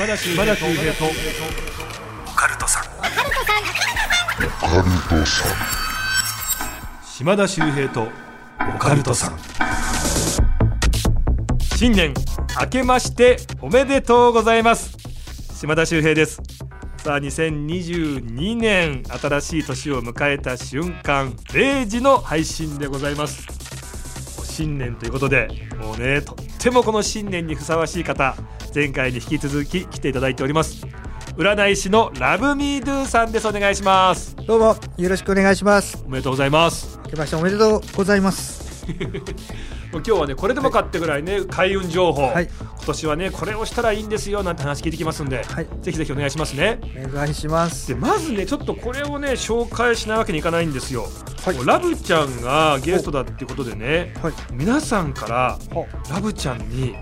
島田秀平と。オカルトさん。島田秀平とオカルトさん。新年明けましておめでとうございます。島田秀平です。さあ2022年新しい年を迎えた瞬間0時の配信でございます。新年ということでもうねとってもこの新年にふさわしい方前回に引き続き来ていただいております。占い師のラブミードゥさんです。お願いします。どうもよろしくお願いします。おめでとうございます。明けましておめでとうございます。今日はねこれでもかってぐらいね開運情報、はい。今年はねこれをしたらいいんですよなんて話聞いてきますんで、はい。ぜひぜひお願いしますね。お願いします。でまずねちょっとこれをね紹介しないわけにいかないんですよ、はい。ラブちゃんがゲストだっていうことでねはい。皆さんからは。ラブちゃんに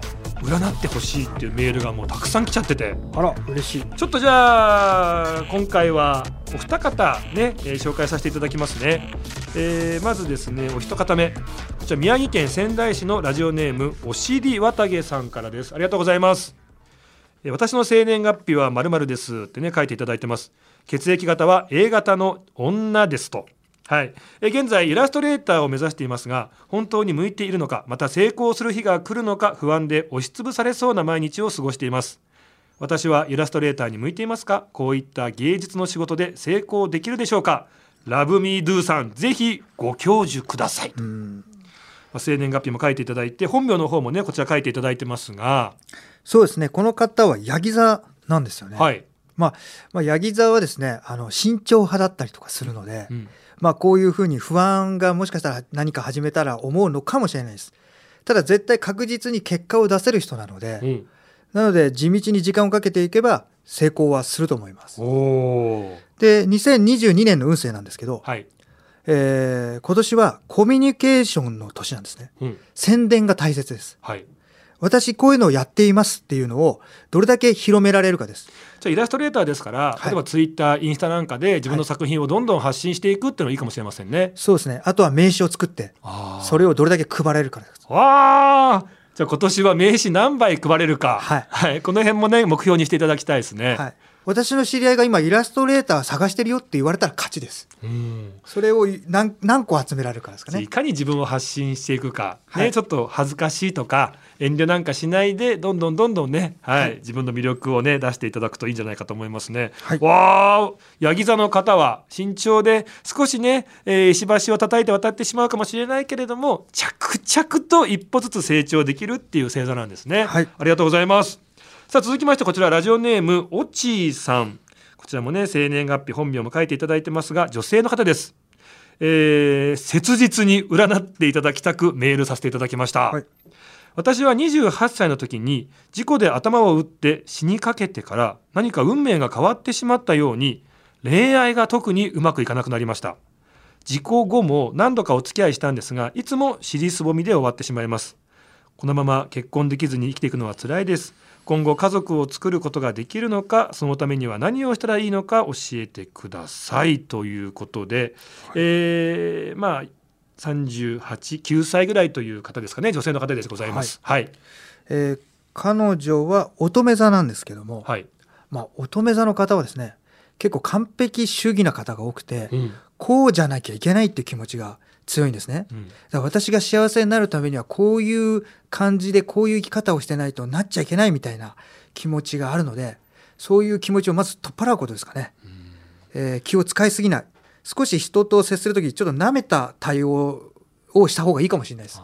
占ってほしいっていうメールがもうたくさん来ちゃってて。あら嬉しい。ちょっとじゃあ今回はお二方ね、えー紹介させていただきますね、えーまずですねお一方目。こちら宮城県仙台市のラジオネームおしりわたげさんからです。ありがとうございます。えー私の生年月日はまるまるですってね書いていただいてます。血液型は A 型の女ですとはい、えー現在イラストレーターを目指していますが本当に向いているのかまた成功する日が来るのか不安で押しつぶされそうな毎日を過ごしています。私はイラストレーターに向いていますか？こういった芸術の仕事で成功できるでしょうか？ラブミードゥさんぜひご教授ください、まうん。あ生年月日も書いていただいて本名の方もねこちら書いていただいてますが、そうですね。この方はヤギ座なんですよね。はい、まあまあヤギ座はですね、あの慎重派だったりとかするので、うんまあこういうふうに不安がもしかしたら何か始めたら思うのかもしれないです。ただ絶対確実に結果を出せる人なので、うんなので地道に時間をかけていけば成功はすると思います。で、2022年の運勢なんですけど、はい、えー今年はコミュニケーションの年なんですね。うん宣伝が大切です。はい、私こういうのをやっていますっていうのをどれだけ広められるかです。じゃあイラストレーターですから、はい例えばツイッターインスタなんかで自分の作品をどんどん発信していくっていうのがいいかもしれませんね。そうですね。あとは名刺を作って、それをどれだけ配られるかです。わあじゃあ今年は名刺何枚配れるか、はいこの辺もね目標にしていただきたいですね。はい。私の知り合いが今イラストレーター探してるよって言われたら勝ちです。うんそれを何何個集められるかですかねい。かに自分を発信していくか、ねはいちょっと恥ずかしいとか遠慮なんかしないでどんどんどんどんね、はいはい自分の魅力をね出していただくといいんじゃないかと思いますね。はいわあヤギ座の方は慎重で少しね、えー石橋を叩いて渡ってしまうかもしれないけれども着々と一歩ずつ成長できるっていう星座なんですね。はいありがとうございます。さあ続きましてこちらラジオネームおちーさん。こちらもね生年月日本名も書いていただいてますが女性の方です。えー切実に占っていただきたくメールさせていただきました、はい。私は28歳の時に事故で頭を打って死にかけてから何か運命が変わってしまったように恋愛が特にうまくいかなくなりました。事故後も何度かお付き合いしたんですがいつも尻すぼみで終わってしまいますこのまま結婚できずに生きていくのは辛いです。今後家族を作ることができるのかそのためには何をしたらいいのか教えてくださいということで、えーまあ389歳ぐらいという方ですかね。女性の方でございます。はい。えー彼女は乙女座なんですけども、はい、まあ乙女座の方はですね、結構完璧主義な方が多くて、うん。こうじゃなきゃいけないっていう気持ちが強いんですね。うん。だから私が幸せになるためにはこういう感じでこういう生き方をしてないとなっちゃいけないみたいな気持ちがあるのでそういう気持ちをまず取っ払うことですかね、えー気を使いすぎない。少し人と接する時ちょっと舐めた対応をした方がいいかもしれないです、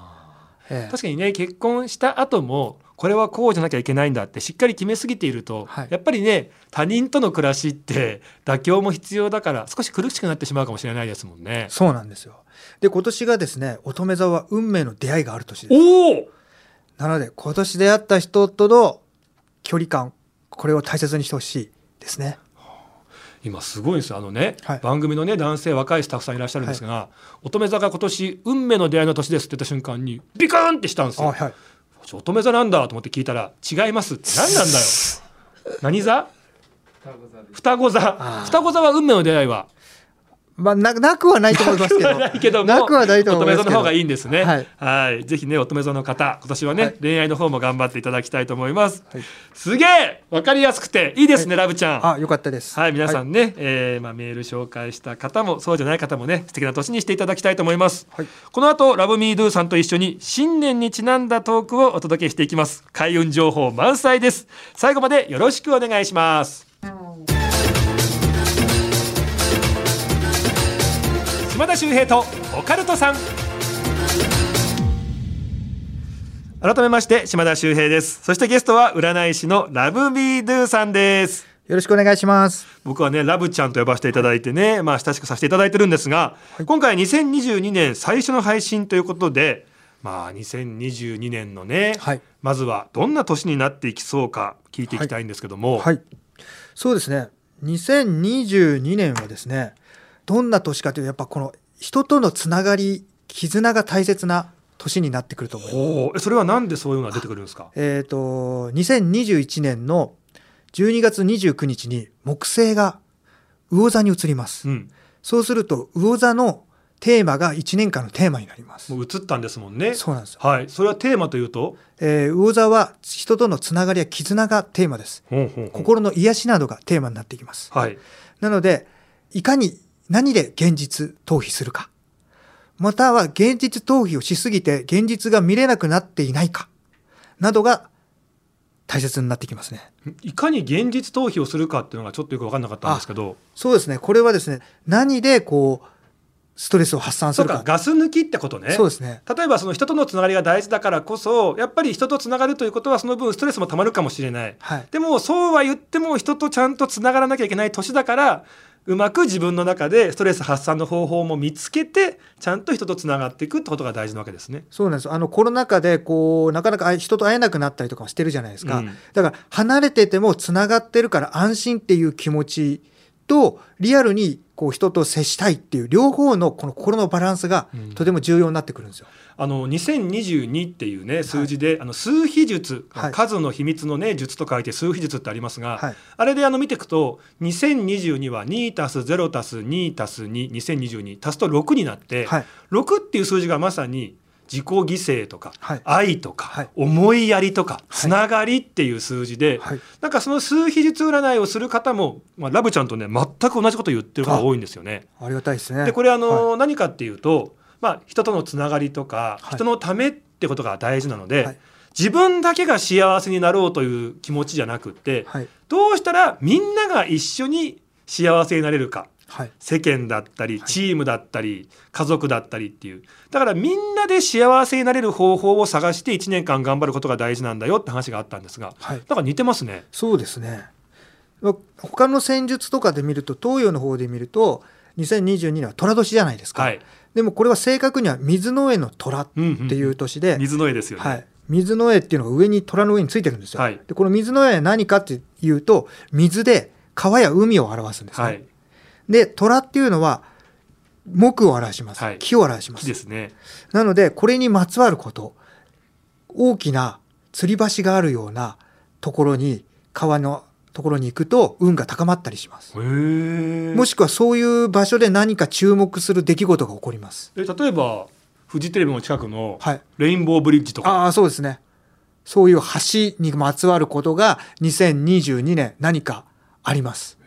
えー確かにね結婚した後もこれはこうじゃなきゃいけないんだってしっかり決めすぎていると、はい。やっぱりね他人との暮らしって妥協も必要だから少し苦しくなってしまうかもしれないですもんね。そうなんですよで今年がですね乙女座は運命の出会いがある年です。おお！なので今年出会った人との距離感これを大切にしてほしいですね。今すごいんですよ。あのね、はい。番組のね男性若いスタッフさんいらっしゃるんですが、乙女座が今年運命の出会いの年ですって言った瞬間にビクンってしたんですよ。あはい。乙女座なんだと思って聞いたら違いますって。何なんだよ。何座？双子座。双子座は運命の出会いはまあ、ななくはないと思いますけど。なくはないけどもなくはないと思いますけど。乙女座の方がいいんですね。ははい。い。ぜひね、乙女座の方、今年はね、はい。恋愛の方も頑張っていただきたいと思います。はい。すげえわかりやすくていいですね、ラブちゃん。あよかったです。はい、皆さんね、えーまあ、メール紹介した方もそうじゃない方もね素敵な年にしていただきたいと思います、はい。この後ラブミードゥさんと一緒に新年にちなんだトークをお届けしていきます。開運情報満載です。最後までよろしくお願いします島田秀平とオカルトさん。改めまして島田秀平です。そしてゲストは占い師のラブミードゥさんです。よろしくお願いします。僕はねラブちゃんと呼ばせていただいてね、まあ、親しくさせていただいてるんですが、今回2022年最初の配信ということでまあ2022年のね、はい。まずはどんな年になっていきそうか聞いていきたいんですけども、はい。そうですね。2022年はですねどんな年かというとやっぱこの人とのつながり絆が大切な年になってくると思います。それはなんでそういうのが出てくるんですか？えっ、と2021年の12月29日に木星が魚座に移ります、うん。そうすると魚座のテーマが1年間のテーマになります。もう映ったんですもんね。そうなんですよ、はい。それはテーマというと？えー魚座は人とのつながりや絆がテーマです。ほうほうほう。心の癒しなどがテーマになっていきます。はい。なのでいかに何で現実逃避するか？または現実逃避をしすぎて現実が見れなくなっていないか？などが大切になってきますね。いかに現実逃避をするかっていうのがちょっとよく分かんなかったんですけど。そうですね。これはですね何でこうストレスを発散するか。かガス抜きってことね。そうですね。例えばその人とのつながりが大事だからこそやっぱり人とつながるということはその分ストレスもたまるかもしれない。はい。でもそうは言っても人とちゃんとつながらなきゃいけない年だからうまく自分の中でストレス発散の方法も見つけてちゃんと人とつながっていくってことが大事なわけですね。そうなんです。あのコロナ禍でこうなかなか人と会えなくなったりとかもしてるじゃないですか、うん。だから離れててもつながってるから安心っていう気持ちとリアルにこう人と接したいっていう両方のこの心のバランスがうん。とても重要になってくるんですよ。あの2022っていうね数字で、あの数秘術、はい。数の秘密のね術と書いて数秘術ってありますが、はい。あれであの見ていくと2022は2たす0たす2たす22022足すと6になって、はい。6っていう数字がまさに自己犠牲とか、はい。愛とか、はい。思いやりとかつながりっていう数字で、はい。なんかその数秘術占いをする方も、まあ、ラブちゃんとね全く同じこと言ってる方が多いんですよね。ありがたいですね。でこれあの、はい。何かっていうと、まあ、人とのつながりとか、はい。人のためってことが大事なので、はい。自分だけが幸せになろうという気持ちじゃなくって、はい。どうしたらみんなが一緒に幸せになれるかはい世間だったりはいチームだったり家族だったりっていうだからみんなで幸せになれる方法を探して1年間頑張ることが大事なんだよって話があったんですがはいなんか似てますね。そうですね。ま他の戦術とかで見ると東洋の方で見ると2022年は寅年じゃないですか。はい、でもこれは正確には水の上の虎っうんうんていう年で、水の絵ですよね。はい、水の絵っていうのが上に虎の上についてるんですよ。はいでこの水の絵は何かっていうと水で川や海を表すんですね。はい、で虎っていうのは木を表します、はい。木を表します。木ですね。なのでこれにまつわること。大きな吊り橋があるようなところに川のところに行くと運が高まったりします。もしくはそういう場所で何か注目する出来事が起こります。え例えばフジテレビの近くのはい。レインボーブリッジとか、ああそうですね。そういう橋にまつわることが2022年何かあります。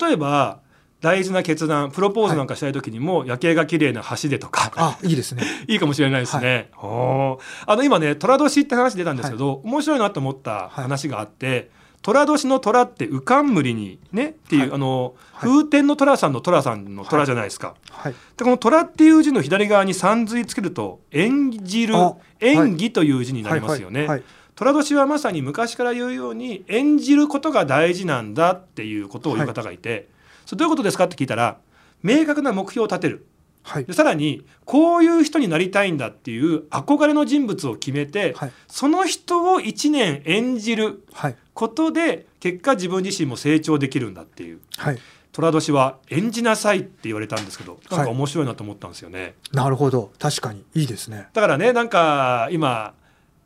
例えば大事な決断プロポーズなんかしたい時にも、夜景が綺麗な橋でとか。あいいですね。いいかもしれないですね。ほう。あの今ね寅年って話出たんですけど、面白いなと思った話があって、寅年の寅って浮かんむりにねっていう、はい。あの、はい。風天の寅さんの寅さんの寅じゃないですか。はい。でこの寅っていう字の左側に三髄つけると演じるあ演技という字になりますよね。はい。はい。はい寅年はまさに昔から言うように演じることが大事なんだっていうことを言う方がいて、それどういうことですか？って聞いたら明確な目標を立てる。はい。でさらにこういう人になりたいんだっていう憧れの人物を決めて、はい。その人を1年演じるはい。ことで結果自分自身も成長できるんだっていう。はい。寅年は演じなさいって言われたんですけどなんかはい面白いなと思ったんですよね。なるほど。確かに。いいですね。だからねなんか今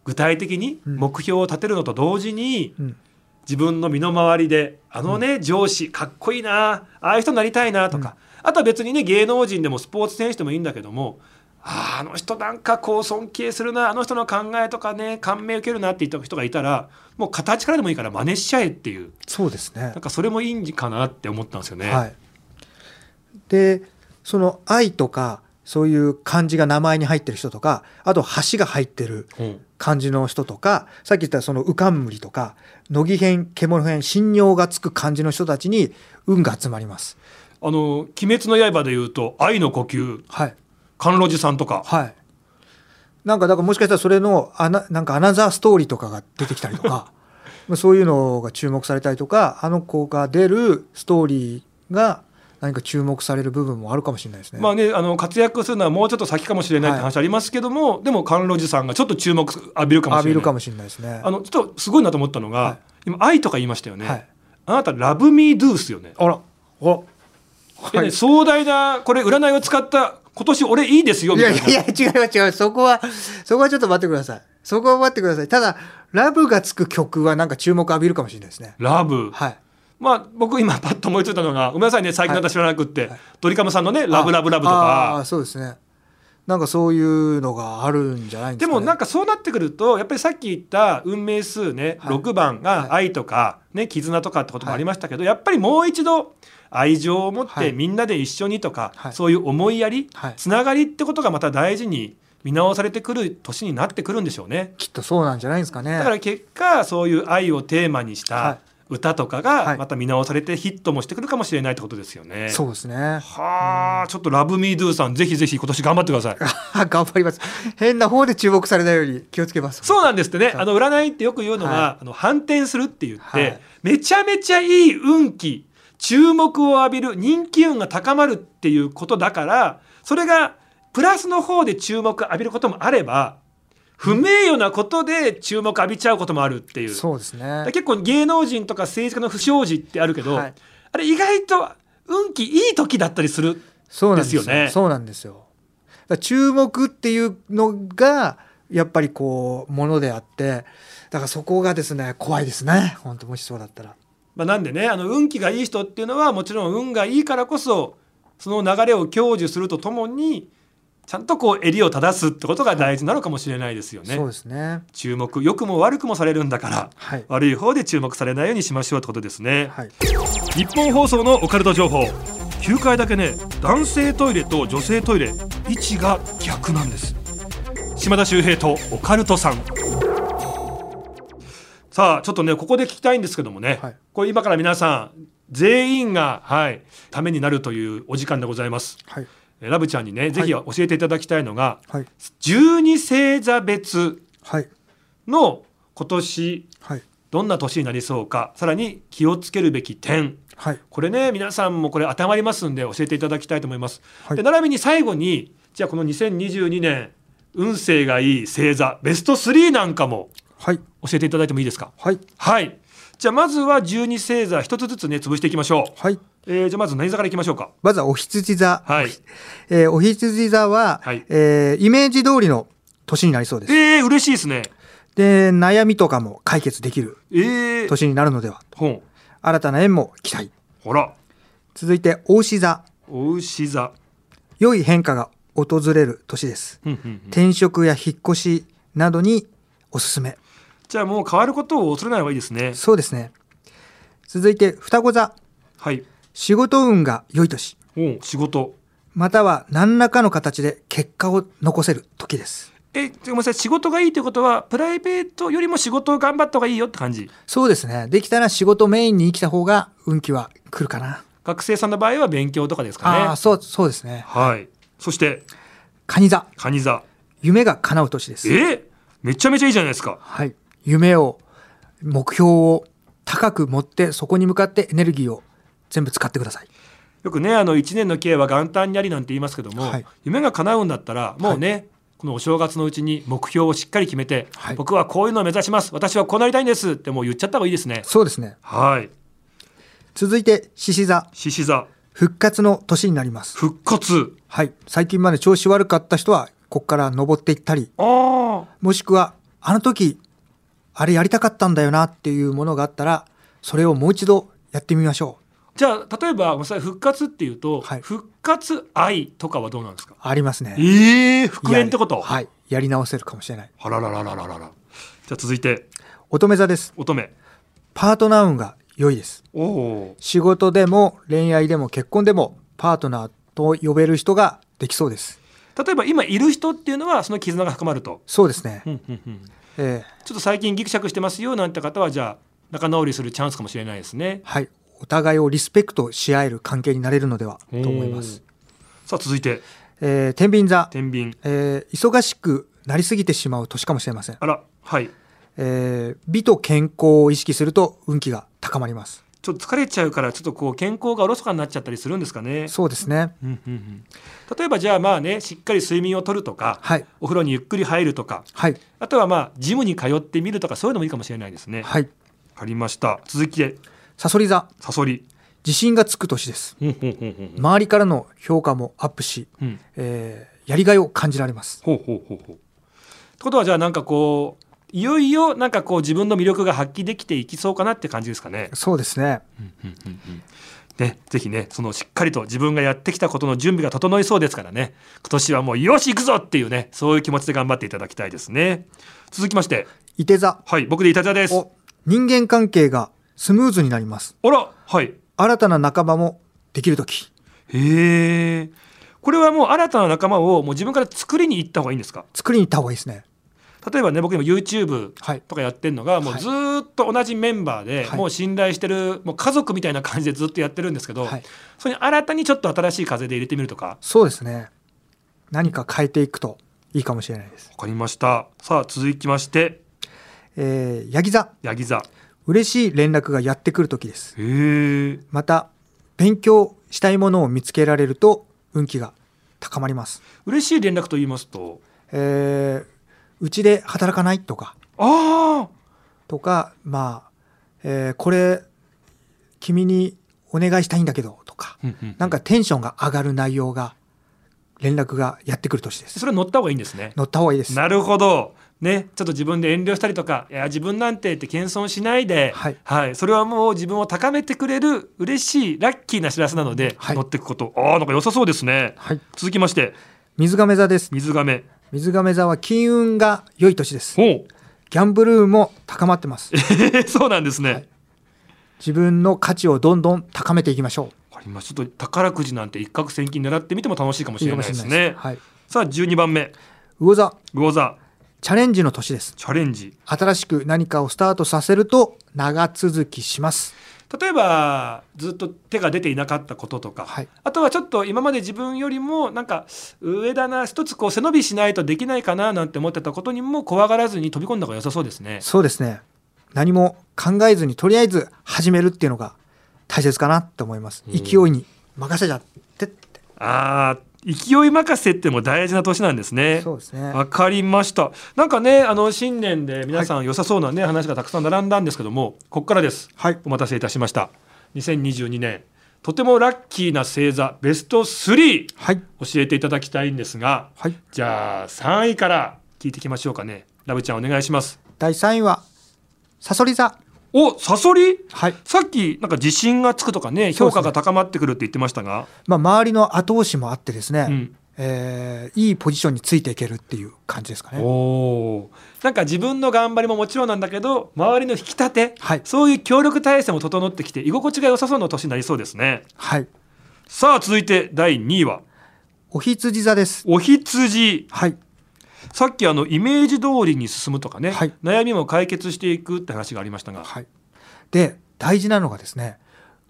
具体的にうん。目標を立てるのと同時に、うん自分の身の回りであのね、上司かっこいいなああいう人になりたいなとか、あとは別にね芸能人でもスポーツ選手でもいいんだけどもあーあの人なんかこう尊敬するなあの人の考えとかね感銘受けるなって言った人がいたらもう形からでもいいから真似しちゃえっていう。そうですね。なんかそれもいいんかなって思ったんですよね。はい、でその「愛」とかそういう漢字が名前に入ってる人とかあと「橋」が入ってるうん。漢字の人とかさっき言ったその「うかんむり」とか「乃木編」「獣編」「神尿」がつく漢字の人たちに運が集まります。あの「鬼滅の刃」でいうと「愛の呼吸」はい。甘露寺さんとか。はい。なんかだからもしかしたらそれのアナなんかアナザーストーリーとかが出てきたりとか まあそういうのが注目されたりとかあの子が出るストーリーが何か注目される部分もあるかもしれないですね。まあね、あの活躍するのはもうちょっと先かもしれないって話ありますけども、でも甘露寺さんがちょっと注目浴びるかもしれない浴びるかもしれないですね。あのちょっとすごいなと思ったのが、はい今愛とか言いましたよね、はいあなたラブミードゥースよねあら、お、でね壮大なこれ占いを使った今年俺いいですよいみたいなやいやいや違う違うそこはそこはちょっと待ってください。そこは待ってください。ただラブがつく曲はなんか注目浴びるかもしれないですね。ラブ、はい。まあ僕今パッと思いついたのがごめんなさいね最近の私知らなくって、はい。ドリカムさんのね「ラブラブラブ」とああかそうですね。なんかそういうのがあるんじゃないんでか、ね。ですもなんかそうなってくるとやっぱりさっき言った運命数ね、はい。6番が愛とか、ね、絆とかってこともありましたけど、やっぱりもう一度愛情を持っはい。てみんなで一緒にとか、はい。そういう思いやり、はい。つながりってことがまた大事に見直されてくる年になってくるんでしょうね。きっとそうなんじゃないですかね。だから結果そういう愛をテーマにしはた歌とかはいがまた見直されてヒットもしてくるかもしれないってことですよね。そうですね。はあちょっとラブミードゥさんぜひぜひ今年頑張ってください。頑張ります。変な方で注目されないように気をつけます。そうなんですってね、はいあの占いってよく言うのは、はあの反転するって言って、はいめちゃめちゃいい運気注目を浴びる人気運が高まるっていうことだからそれがプラスの方で注目浴びることもあれば不名誉なことで注目浴びちゃうこともあるっていう。そうですね。結構芸能人とか政治家の不祥事ってあるけど、はいあれ意外と運気いい時だったりする。そうなんですよねそうなんですよ。注目っていうのがやっぱりこうものであって、だからそこがですね怖いですね。本当もしそうだったら。まあ、なんでねあの運気がいい人っていうのはもちろん運がいいからこそその流れを享受するとともにちゃんとこう襟を正すってことが大事なのかもしれないですよね。そうですね。注目良くも悪くもされるんだからはい。悪い方で注目されないようにしましょうってことですね。はい。日本放送のオカルト情報9階だけね男性トイレと女性トイレ位置が逆なんです島田秀平とオカルトさんさあちょっとねここで聞きたいんですけどもね、はいこれ今から皆さん全員がはいためになるというお時間でございますはい。えラブちゃんにねぜひ教えていただきたいのが、はい。十二星座別はい。の今年はい。どんな年になりそうかさらに気をつけるべき点はい。これね皆さんもこれ当てはまりますんで教えていただきたいと思います。はいで並びに最後にじゃあこの2022年運勢がいい星座ベスト3なんかもはい。教えていただいてもいいですか？はい。はいじゃあまずは12星座一つずつね潰していきましょう、はい。えーじゃあまず何座からいきましょうか？まずはお羊座。はいえーお羊座は、はいえーイメージ通りの年になりそうです。えー、嬉しいですねで、悩みとかも解決できるえー、年になるのでは。ほん新たな縁も期待。ほら続いて、大牛座。お牛座良い変化が訪れる年です。ふんふんふん転職や引っ越しなどにおすすめ。じゃあもう変わることを恐れない方がいいですねそうですね。続いて、双子座。はい仕事運が良い年。おう仕事または何らかの形で結果を残せる時です。えごめんなさい仕事がいいということはプライベートよりも仕事を頑張った方がいいよって感じそうですね。できたら仕事メインに生きた方が運気は来るかな。学生さんの場合は勉強とかですかねああ、そう、そうですね。はいそして蟹座。蟹座夢が叶う年です。えめちゃめちゃいいじゃないですかはい。夢を、目標を高く持って、そこに向かってエネルギーを全部使ってください。よくねあの1年の計は元旦にありなんて言いますけども、はい夢が叶うんだったらもうね、このお正月のうちに目標をしっかり決めて、はい僕はこういうのを目指します私はこうなりたいんですってもう言っちゃった方がいいですねそうですね。はい続いて、獅子座。獅子座復活の年になります。復活はい。最近まで調子悪かった人は、ここから登っていったり、ああもしくは、あの時、あれやりたかったんだよなっていうものがあったら、それをもう一度やってみましょじゃあ例えばごめんなさい復活っていうと、はい。復活愛とかはどうなんですか？ありますね。ええ復縁ってこと？やはい。やり直せるかもしれない。あららららららら。じゃあ続いて。乙女座です。乙女。パートナー運が良いです。おお仕事でも恋愛でも結婚でもパートナーと呼べる人ができそうです。例えば今いる人っていうのはその絆が深まると、そうですね、うんうんうんえーちょっと最近ギクシャクしてますよなんて方はじゃあ仲直りするチャンスかもしれないですね。はい。お互いをリスペクトし合える関係になれるのではと思います、さあ続いて。えー天秤座、天秤。えー忙しくなりすぎてしまう年かもしれません、あらはい。えー美と健康を意識すると運気が高まりますちょっと疲れちゃうからちょっとこう健康がおろそかになっちゃったりするんですかね。そうですね。うんうんうん。例えばじゃあまあねしっかり睡眠をとるとか、はい。お風呂にゆっくり入るとかはい。あとはまあジムに通ってみるとかそういうのもいいかもしれないですね。はい。わかりました。続きでさそり座。サソリ。自信がつく年です。うんうんうんうん。周りからの評価もアップし、うん。えーやりがいを感じられます。ほうほうほうほう。ってことはじゃあなんかこういよいよなんかこう自分の魅力が発揮できていきそうかなって感じですかね。そうですねね、ぜひね、そのしっかりと自分がやってきたことの準備が整いそうですからね、今年はもうよし行くぞっていうね、そういう気持ちで頑張っていただきたいですね。続きまして、いて座はい、僕でいたじゃです。お人間関係がスムーズになりますあら、はい。新たな仲間もできる時へえ。これはもう新たな仲間をもう自分から作りに行った方がいいんですか？作りに行った方がいいですね例えばね僕今 YouTube はい。とかやってるのがもうずーっと同じメンバーで、はい。もう信頼してるもう家族みたいな感じでずっとやってるんですけど、はい。それに新たにちょっと新しい風で入れてみるとか？わそうですね。何か変えていくといいかもしれないです、かりました。さあ続きまして。えー、ヤギ座。ヤギ座。嬉しい連絡がやってくる時です。また勉強したいものを見つけられると運気が高まります。嬉しい連絡と言いますと？えーうちで働かないとか。ああとかまあ、えーこれ君にお願いしたいんだけどとか。なんかテンションが上がる内容が連絡がやってくる年です。それ乗った方がいいんですね。乗った方がいいです。なるほど。ね、ちょっと自分で遠慮したりとか、いや自分なんてって謙遜しないで、はい。それはもう自分を高めてくれる嬉しいラッキーな知らせなので、はい。乗っていくこと、ああなんか良さそうですね。はい。続きまして、水亀座です。水亀。水亀座は金運が良い年です。ギャンブル運も高まってます。そうなんですね。はい。自分の価値をどんどん高めていきましょう。わかりましたちょっと宝くじなんて一攫千金狙ってみても楽しいかもしれないですね。はい。さあ12番目、魚座。魚座。チャレンジの年です。チャレンジ。新しく何かをスタートさせると長続きします例えばずっと手が出ていなかったこととか、はい。あとはちょっと今まで自分よりもなんか上だな一つこう背伸びしないとできないかななんて思ってたことにも怖がらずに飛び込んだ方が良さそうですね。そうですね。何も考えずにとりあえず始めるっていうのが大切かなと思います。うん。勢いに任せちゃってって。あー勢い任せっても大事な年なんですね。そうですねわかりました。なんかねあの新年で皆さん良さそうなね、話がたくさん並んだんですけどもここからです。はいお待たせいたしました。2022年とてもラッキーな星座ベスト3はい教えていただきたいんですが。はいじゃあ3位から聞いていきましょうかね。ラブちゃんお願いします。第3位はサソリ座お、サソリ？はい。さっきなんか自信がつくとかね、評価が高まってくるって言ってましたが、まあ周りの後押しもあってですね、うん。えーいいポジションについていけるっていう感じですかね。おお。なんか自分の頑張りももちろんなんだけど、周りの引き立て、はい。そういう協力体制も整ってきて居心地が良さそうな年になりそうですね。はい。さあ続いて第2位は？お羊座です。お羊。はいさっきあのイメージ通りに進むとかね、はい。悩みも解決していくって話がありましたが、はい。で大事なのがですね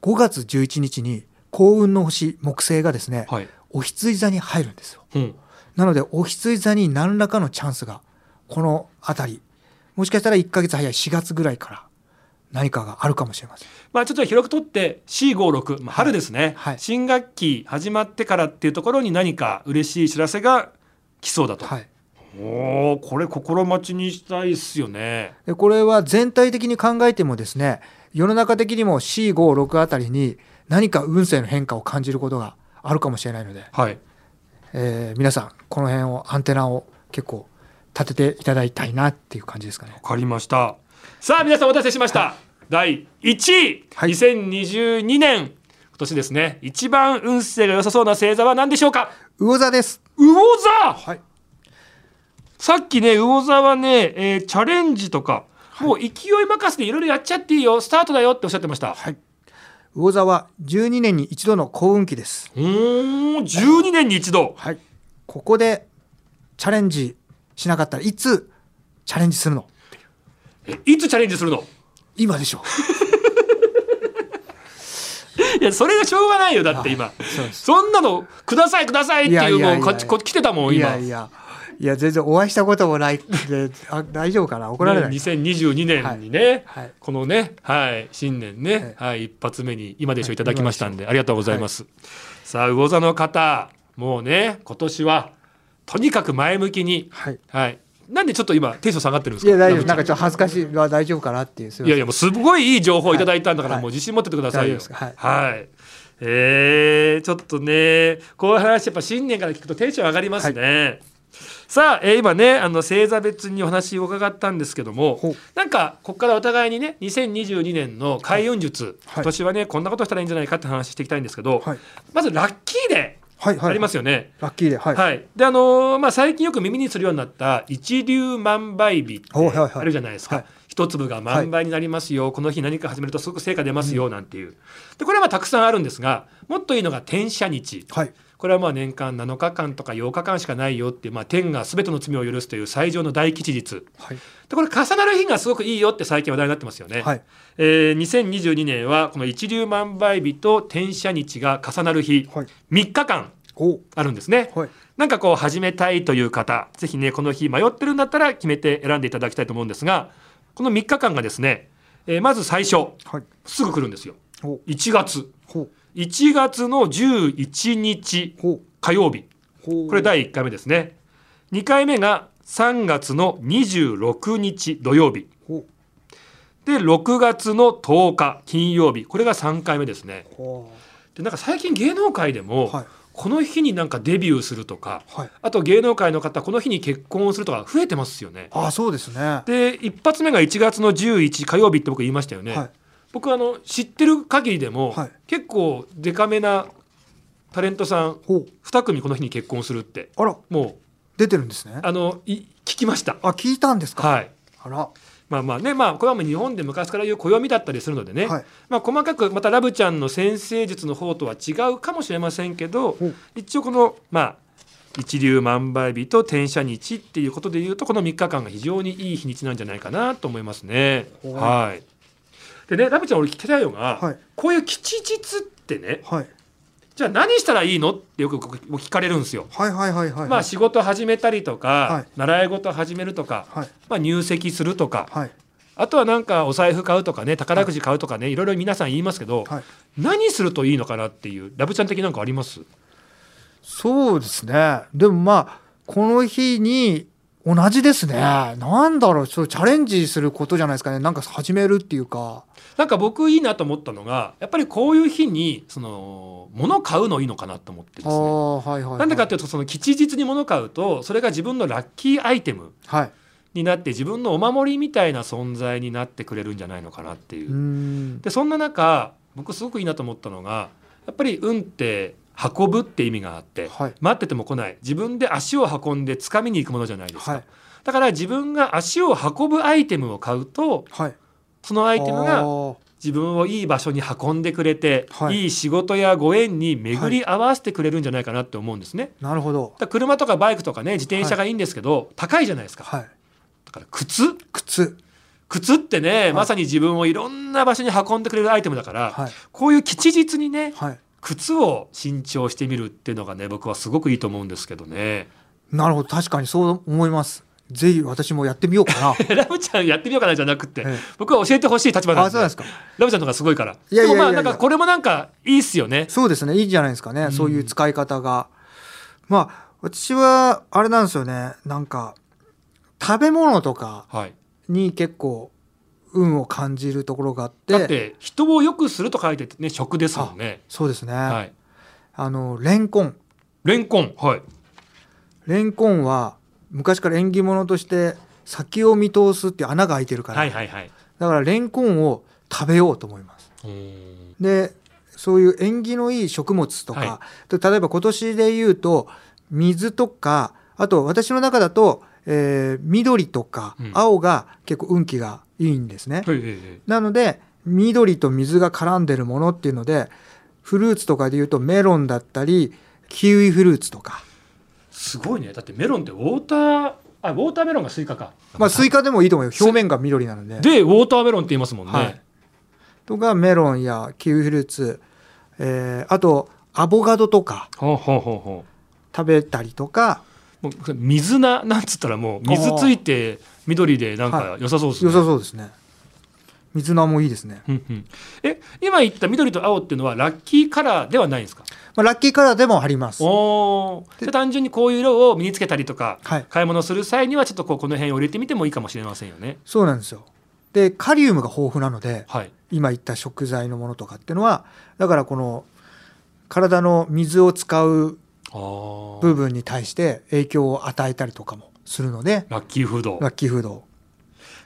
5月11日に幸運の星木星がですね、はい。お羊座に入るんですよ。うん。なのでお羊座に何らかのチャンスがこの辺りもしかしたら1ヶ月早い4月ぐらいから何かがあるかもしれません。まあ、ちょっと広くとって C56、まあ、春ですね、はい。新学期始まってからっていうところに何か嬉しい知らせが来そうだと、はいおおこれ心待ちにしたいっすよね。でこれは全体的に考えてもですね世の中的にも C56 あたりに何か運勢の変化を感じることがあるかもしれないので、はい。えー皆さんこの辺をアンテナを結構立てていただきたいなっていう感じですかね。わかりました。さあ皆さんお待たせしました、第1位、はい。2022年。年ですね一番運勢が良さそうな星座は何でしょうか？魚座です。魚座！はいさっきね魚座はね、えーチャレンジとか、もう勢い任せでいろいろやっちゃっていいよ。スタートだよっておっしゃってました。はい。魚座は12年に一度の幸運期です。うーん12年に一度。はい。ここでチャレンジしなかったらいつチャレンジするの？えいつチャレンジするの？今でしょ。いやそれがしょうがないよだって今。そんなのくださいくださいっていうもうこっち来てたもんい今やいやいや全然お会いしたこともないんであ大丈夫かな？怒られない、ね、2022年にね、はい。このね、はい、新年ね、はい、一発目に今でしょいただきましたんで、ありがとうございます。さあ、魚座の方、もうね、今年はとにかく前向きに、はい。はい。なんでちょっと今テンション下がってるんですか？いや大丈夫。なんかちょっと恥ずかしいのは大丈夫かなっていういやいやもうすごいいい情報をいただいたんだから、はい。もう自信持っててくださいよ。はい。えー、ちょっとねこういう話やっぱ新年から聞くとテンション上がりますね。さあ、えー今ねあの星座別にお話を伺ったんですけどもなんかここからお互いにね2022年の開運術、はい。今年はねこんなことしたらいいんじゃないかって話していきたいんですけど、はい。まずラッキーデはいはい。ーありますよね。ラッキーではい、はい、であのーまあ、最近よく耳にするようになった一粒万倍日あるじゃないですか、はい。一粒が万倍になりますよ、この日何か始めるとすごく成果出ますよ、なんていう。でこれはまあたくさんあるんですがもっといいのが転写日。はいこれはまあ年間7日間とか8日間しかないよっていう、まあ、天が全ての罪を許すという最上の大吉日。はい。でこれ重なる日がすごくいいよって最近話題になってますよね、はい。えー2022年はこの一粒万倍日と転写日が重なる日。はい。3日間お。あるんですね、はい。なんかこう始めたいという方ぜひねこの日迷ってるんだったら決めて選んでいただきたいと思うんですがこの3日間がですね、えーまず最初はい。すぐ来るんですよ。ほ1月。ほ1月の11日ほ火曜日ほこれ第1回目ですね。2回目が3月の26日土曜日。ほで6月の10日金曜日。これが3回目ですね。ほでなんか最近芸能界でも、はい。この日になんかデビューするとかはい。あと芸能界の方この日に結婚をするとか増えてますよね。あそうですね。で一発目が1月の11火曜日って僕言いましたよね、はい僕あの知ってる限りでも、はい。結構デカめなタレントさんほう。2組この日に結婚するってあら。も出てるんですね。うあのい聞きました。あ聞いたんですか？はい。あら。まあまあねまあこれはもう日本で昔から言う暦だったりするのでね、はい。まあ細かくまたラブちゃんの先生術の方とは違うかもしれませんけど一応このまあ一粒万倍日と転写日っていうことでいうとこの3日間が非常にいい日にちなんじゃないかなと思いますね。はい。でねラブちゃん俺聞きたいのが、はい。こういう吉日ってねはい。じゃあ何したらいいの？ってよく聞かれるんですよ。はいはいはいはいまあ仕事始めたりとか、はい。習い事始めるとか、はい。まあ、入籍するとか、はい。あとはなんかお財布買うとかね宝くじ買うとかね、い、ろいろ皆さん言いますけど、はい。何するといいのかなっていうラブちゃん的なんかあります？そうですね。でもまあこの日に同じですね。なんだろうちょっとチャレンジすることじゃないですかね。なんか始めるっていうかなんか僕いいなと思ったのがやっぱりこういう日にその物買うのいいのかなと思ってですあね。あはいはいはい。なんでかっていうとその吉日に物買うとそれが自分のラッキーアイテムはい。になって自分のお守りみたいな存在になってくれるんじゃないのかなっていう。でそんな中僕すごくいいなと思ったのがやっぱり運って運ぶって意味があって、はい。待ってても来ない。自分で足を運んで掴みに行くものじゃないですか、はい。だから自分が足を運ぶアイテムを買うとはいそのアイテムあがー。自分をいい場所に運んでくれて、はい。い、い仕事やご縁に巡り合わせてくれるんじゃないかなって思うんですね。なるほど。車とかバイクとかね自転車がいいんですけど、高いじゃないですか。はい。だから靴？靴。靴ってね、い。まさに自分をいろんな場所に運んでくれるアイテムだから、はい。こういう吉日にねはい。靴を新調してみるっていうのがね僕はすごくいいと思うんですけどね。なるほど。確かにそう思いますぜひ私もやってみようかな。ラブちゃんやってみようかなじゃなくて、ええ。僕は教えてほしい立場なんで。あそうなんですか。ラブちゃんの方がすごいから。いやいやいやいや。でもまあなんかこれもなんかいいっすよね。そうですねいいんじゃないですかね、そういう使い方が。まあ私はあれなんですよね。なんか食べ物とかはい。に結構運を感じるところがあって。だって人を良くすると書いててね食ですもんね。そうですね、はい。あのレンコン。レンコンはい。レンコンは昔から縁起物として先を見通すっていう穴が開いてるから、はいはいはい。だからレンコンを食べようと思います。でそういう縁起のいい食物とか、はで例えば今年で言うと水とかあと私の中だと、えー緑とかうん。青が結構運気がいいんですね。はいはいはい。なので緑と水が絡んでるものっていうのでフルーツとかで言うとメロンだったりキウイフルーツとか、すごいね。だってメロンって water あ watermelon がスイカか。まあ、スイカでもいいと思うよ。表面が緑なので。で watermelon って言いますもんね、はい。とかメロンやキウイフルーツ、えーあとアボカドとか食べたりとか。水菜なんつったらもう水ついて緑でなんかは良さそうですね、良さそうですね水菜もいいですね、うんうん。え今言った緑と青っていうのはラッキーカラーではないんですか？まあ、ラッキーカラーでもあります。お単純にこういう色を身につけたりとか、はい。買い物する際にはちょっとこうこの辺を入れてみてもいいかもしれませんよね。そうなんですよ。でカリウムが豊富なのではい。今言った食材のものとかっていうのはだからこの体の水を使う部分に対して影響を与えたりとかもするのでラッキーフード。ラッキーフード。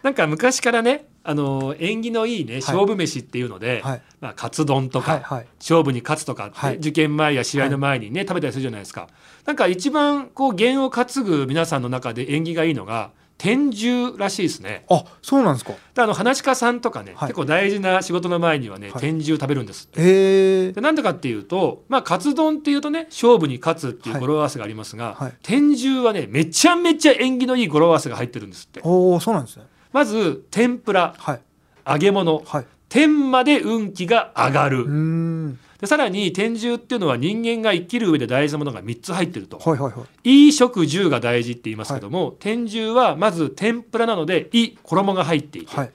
なんか昔からねあの縁起のいいね勝負飯っていうので、はい。まあ、カツ丼とか、はいはい。勝負に勝つとかって、はい。受験前や試合の前にね、食べたりするじゃないですか。なんか一番こう弦を担ぐ皆さんの中で縁起がいいのが天重らしいですね。あそうなんですか。であの話し家さんとかね、はい。結構大事な仕事の前にはね、はい。天重食べるんですえー。でなんでかっていうと、まあ、カツ丼っていうとね勝負に勝つっていう語呂合わせがありますが、はい。天重はねめちゃめちゃ縁起のいい語呂合わせが入ってるんですって。おおそうなんですねまず天ぷら。はい。揚げ物。はい。天まで運気が上がる、でさらに天重っていうのは人間が生きる上で大事なものが3つ入ってると。はいはいはい。いい食住が大事って言いますけども、天重はまず天ぷらなのでい衣が入っていて、はい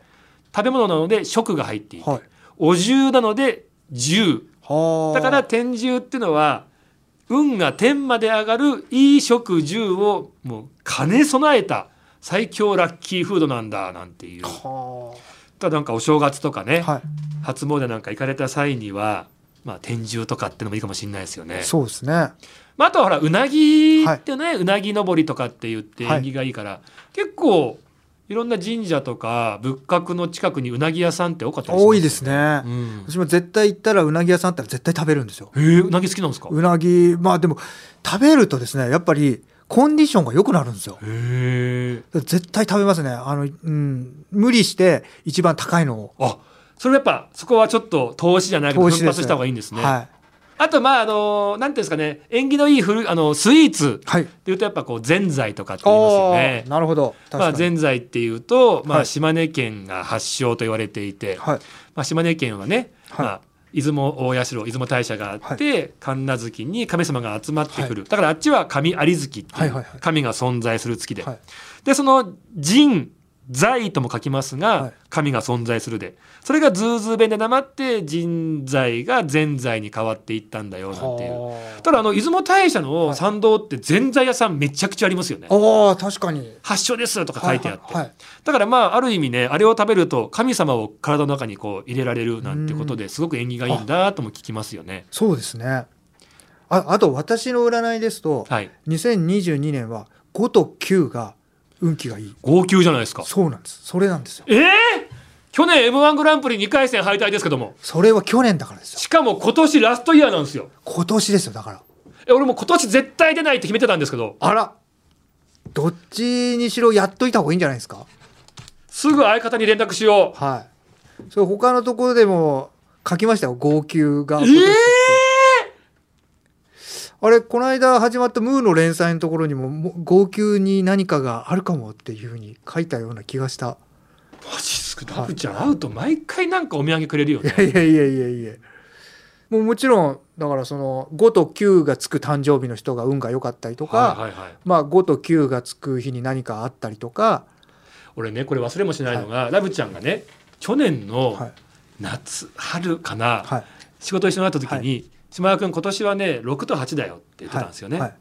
食べ物なので食が入っていて、はいお重なので重はあだから天重っていうのは運が天まで上がるいい食住をもう兼ね備えた最強ラッキーフードなんだなんていう。はただなんかお正月とかね、あはい。初詣なんか行かれた際にはまあ天重とかってのもいいかもしれないですよね。そうですね。まあ、あとはほらうなぎってね、うなぎ登りとかって言ってはい。縁起がいいから、結構いろんな神社とか仏閣の近くにうなぎ屋さんって多かったりしますよ多いですね、うん、私も絶対行ったらうなぎ屋さんあったら絶対食べるんですよ。えー、うなぎ好きなんですか？うなぎまあでも食べるとですねやっぱりコンディションが良くなるんですよ。絶対食べますね。あの、うん、無理して一番高いのを。あそれやっぱそこはちょっと投資じゃないけど奮発した方がいいんですね。はあとまああのなんていうんですかね。縁起のいいフルあのスイーツいはい。っていうとやっぱこうぜんざいとかって言いますよね。なるほど。確まあ、ぜんざいっていうと、まあ、はい。島根県が発祥と言われていて、はい。まあ、島根県はね、はい。まあ、出雲大社出雲大社があって、神無月に神様が集まってくる、だからあっちは神有月ってはいいうはいはい。神が存在する月で、はい。でその神在とも書きますが、はい。神が存在するで。それがズーズー弁でなまって神在が善哉に変わっていったんだよなんていう。はただあの出雲大社のはい。参道ってぜんざい屋さんめちゃくちゃありますよね。ああ確かに。発祥ですとか書いてあって、だからまあある意味ねあれを食べると神様を体の中にこう入れられるなんてことですごく縁起がいいんだとも聞きますよね。そうですね。ああと私の占いですとはい。2022年は5と9が運気がいい。号泣じゃないですか。そうなんです。それなんですよ。ええ去年 M1 グランプリ2回戦敗退ですけども。それは去年だからですよ。しかも今年ラストイヤーなんですよ。今年ですよだから。え俺も今年絶対出ないって決めてたんですけど。あら。どっちにしろやっといた方がいいんじゃないですか。すぐ相方に連絡しよう。はい。それ他のところでも書きましたよ号泣が。え今年あれこの間始まった「ムー」の連載のところにもも号泣に何かがあるかもっていうふうに書いたような気がした。マジっすか？ラブちゃん会うと毎回なんかお土産くれるよね。いやいやいやいやいや。もうもちろんだからその5と9がつく誕生日の人が運が良かったりとか、はいはいはい。まあ5と9がつく日に何かあったりとか、俺ねこれ忘れもしないのが、ラブちゃんがね去年のはい。夏、春かな、はい、仕事一緒になった時に、は島田君今年はね6と8だよって言ってたんですよね。はい。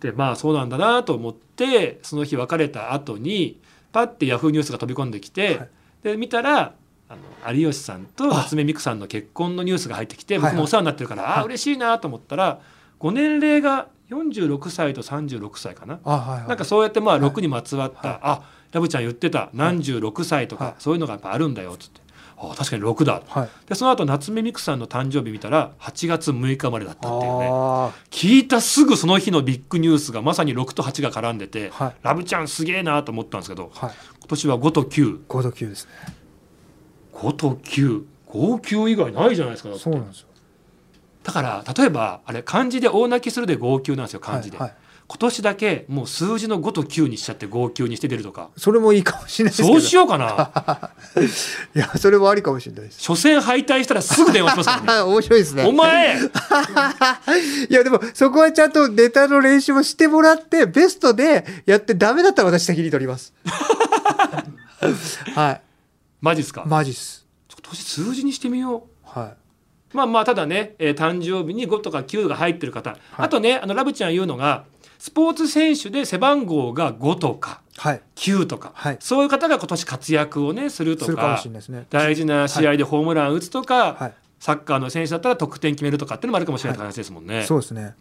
でまあそうなんだなと思ってその日別れた後にパッてヤフーニュースが飛び込んできて、はい。で見たらあの有吉さんとあ。夏目美久さんの結婚のニュースが入ってきてはいはい。僕もお世話になってるから、ああ嬉しいなと思ったらご年齢が46歳と36歳かな。あはいはい。なんかそうやってまあはい。6にまつわった、はい。あラブちゃん言ってた何十6歳とか、はい。そういうのがやっぱあるんだよっつってああ確かに6だ。はい。でその後夏目美久さんの誕生日見たら8月6日までだったっていうね。あ聞いたすぐその日のビッグニュースがまさに6と8が絡んでて、はい。ラブちゃんすげえなと思ったんですけどあはい。今年は5と95 5度9ですね。と9 5級以外ないじゃないですかだって。そうなんですよ。だから例えばあれ漢字で大泣きするで号泣なんですよ漢字で、はいはい今年だけもう数字の5と9にしちゃって号泣にして出るとか。それもいいかもしれないですけど。そうしようかな。いやそれもありかもしれないです。初戦敗退したらすぐ電話しますからね。あ 面白いですね。お前。いやでもそこはちゃんとネタの練習もしてもらってベストでやってダメだったら私責任取ります。はい。マジっすか、マジっす。今年数字にしてみよう。はまあまあただね、えー誕生日に5とか9が入ってる方、あとねあのラブちゃん言うのがスポーツ選手で背番号が5とかいはい。9とか、はい。そういう方が今年活躍をねするとか大事な試合でホームラン打つとか、はい。サッカーの選手だったら得点決めるとかっていうのもあるかもしれない話ですもんね。そうですね。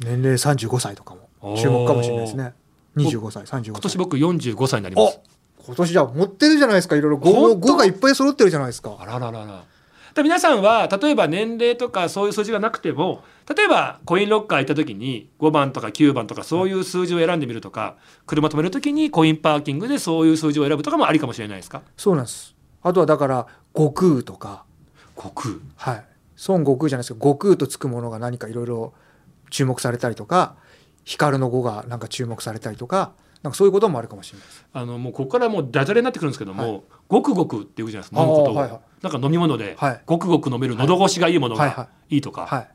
年齢35歳とかも注目かもしれないですね。25歳35歳。今年僕45歳になります。今年じゃあ持ってるじゃないですか。いろいろ 5, 本当？5がいっぱい揃ってるじゃないですか。あらららら。で皆さんは例えば年齢とかそういう数字がなくても例えばコインロッカー行った時に5番とか9番とかそういう数字を選んでみるとか車止める時にコインパーキングでそういう数字を選ぶとかもありかもしれないですか？そうなんです。あとはだから悟空とか。悟空？はい。孫悟空じゃないですけど悟空とつくものが何かいろいろ注目されたりとか光の語がなんか注目されたりとかなんかそういうこともあるかもしれないです。あのもうここからもうダジャレになってくるんですけども、はい。ごくごくって言うじゃないですか飲むことを、はいはい。なんか飲み物で、はい。ごくごく飲める喉越しがいいものはいはがいいとか、はい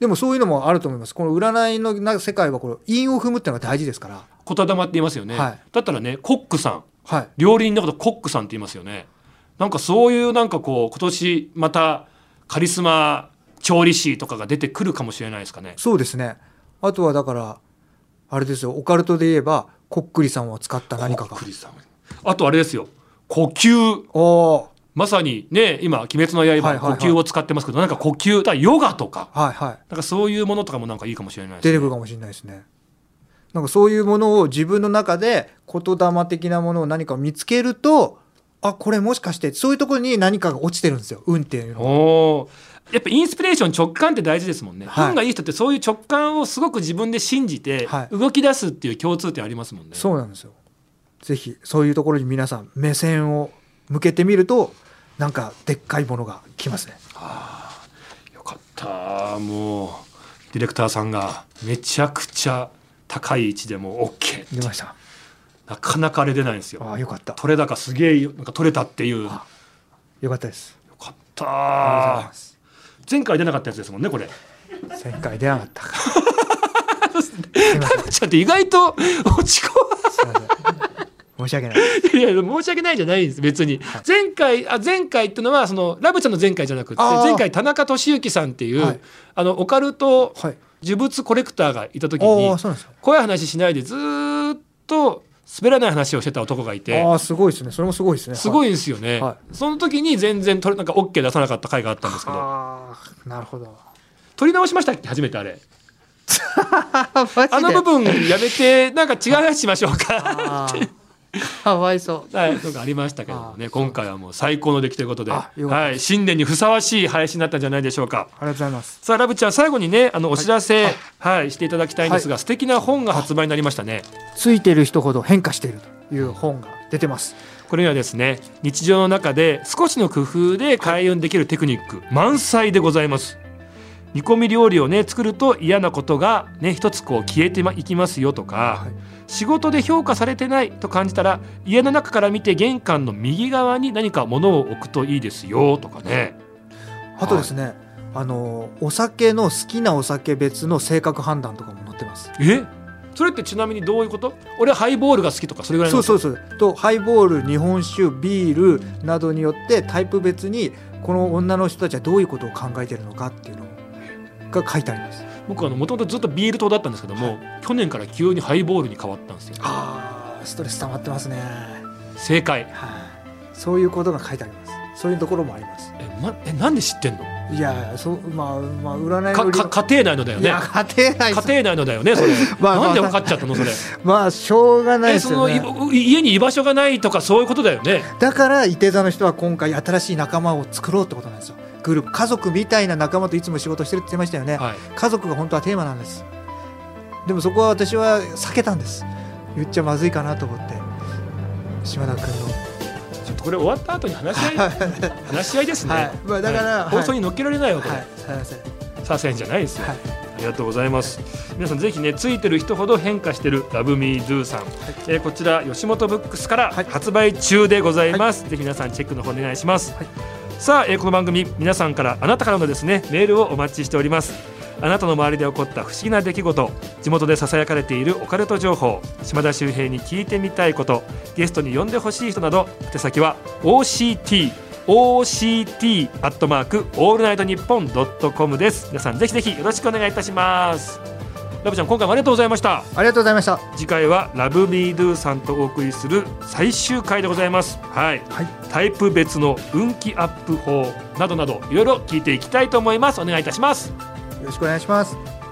でもそういうのもあると思います。この占いのな世界はこの韻を踏むっていうのが大事ですから。言霊って言いますよね、はい。だったらねコックさん。はい。料理人のことコックさんって言いますよね。なんかそういうなんかこう今年またカリスマ調理師とかが出てくるかもしれないですかね。そうですね。あとはだからあれですよ。オカルトで言えばこっくりさんを使った何かが。コックリさん。あとあれですよ。呼吸。おーまさにね今「鬼滅の刃」はいはいはい。呼吸を使ってますけどなんか呼吸だヨガとか。はいはい。なんかそういうものとかもなんかいいかもしれないですね。出てくるかもしれないですね。なんかそういうものを自分の中で言霊的なものを何か見つけるとあこれもしかしてそういうところに何かが落ちてるんですよ。運っていうのがおー。やっぱインスピレーション直感って大事ですもんね、はい。運がいい人ってそういう直感をすごく自分で信じてはい。動き出すっていう共通点ありますもんね、そうなんですよ。ぜひそういうところに皆さん目線を向けてみるとなんかでっかいものが来ますね。よかった。もうディレクターさんがめちゃくちゃ高い位置でも OK 出ました。なかなかあれ出ないんですよ。ああよかった。取れ高すげえよなんか取れたっていう。よあよかったです。かった前回出なかったやつですもんねこれ。前回出なかった。ちょっと意外と落ち込すいません申し訳ない。む いや申し訳ないじゃないんです別に、前回あ前回っていうのはそのラブちゃんの前回じゃなくて前回田中俊之さんっていう、はい。あのオカルトはい。呪物コレクターがいた時あに怖い話しないでずーっと滑らない話をしてた男がいて。ああすごいですね。それもすごいですね。すごいですよね、はその時に全然取れなんか OK 出さなかった回があったんですけど。ああなるほど。取り直しましたっけ？初めてあれ。あの部分やめてなんか違う話しましょうか かわいそう。はい、とかありましたけどもね今回はもう最高の出来ということで、はい、新年にふさわしい配信になったんじゃないでしょうか。ありがとうございます。さあラブちゃん最後にねあのお知らせ、ははいいしていただきたいんですが、素敵な本が発売になりましたね。ついてる人ほど変化しているという本が出てます。これにはですね日常の中で少しの工夫で開運できるテクニック満載でございます煮込み料理をね作ると嫌なことがね一つこう消えていきますよとか、はい。仕事で評価されてないと感じたら家の中から見て玄関の右側に何か物を置くといいですよとかね。あとですね、あのお酒の好きなお酒別の性格判断とかも載ってます。え？それってちなみにどういうこと？俺はハイボールが好きとかそれぐらいのそうそうそうとハイボール日本酒ビールなどによってタイプ別にこの女の人たちはどういうことを考えているのかっていうのが書いてあります。僕あのもともとずっとビール党だったんですけども、去年から急にハイボールに変わったんですよ。あーストレス溜まってますね。正解。はい。そういうことが書いてあります。そういうところもあります。え,、ま、えなんで知ってんの？いやそうまあまあ占いかか家庭内のだよね。家庭内。家庭内のだよねそれ、まあまあなんで分かっちゃったのそれ。まあしょうがないえそのですよね。い家に居場所がないとかそういうことだよね。だから伊手座の人は今回新しい仲間を作ろうってことなんですよグループ家族みたいな仲間といつも仕事してるって言ってましたよね、はい。家族が本当はテーマなんです。でもそこは私は避けたんです。言っちゃまずいかなと思って。島田君の。ちょっとこれ終わった後に話し合い。話し合いですね、はい。まあだからはい。放送に乗っけられないよこれ、はい。すいません。させんじゃないですよ、はい。ありがとうございます。皆さんぜひねついてる人ほど変化してるラブミードゥさん、えーこちら吉本ブックスからはい。発売中でございます、ぜひ皆さんチェックの方お願いします、はいさあ、えーこの番組皆さんからあなたからのですねメールをお待ちしております。あなたの周りで起こった不思議な出来事地元でささやかれているオカルト情報島田秀平に聞いてみたいことゲストに呼んでほしい人など宛先は OCT OCT アットマークオールナイトニッポンドットコムです。皆さんぜひぜひよろしくお願いいたします。ラブちゃん今回もありがとうございました。ありがとうございました。次回は Love Me Do さんとお送りする最終回でございます。はい。はい。タイプ別の運気アップ法などなどいろいろ聞いていきたいと思います。お願いいたします。よろしくお願いします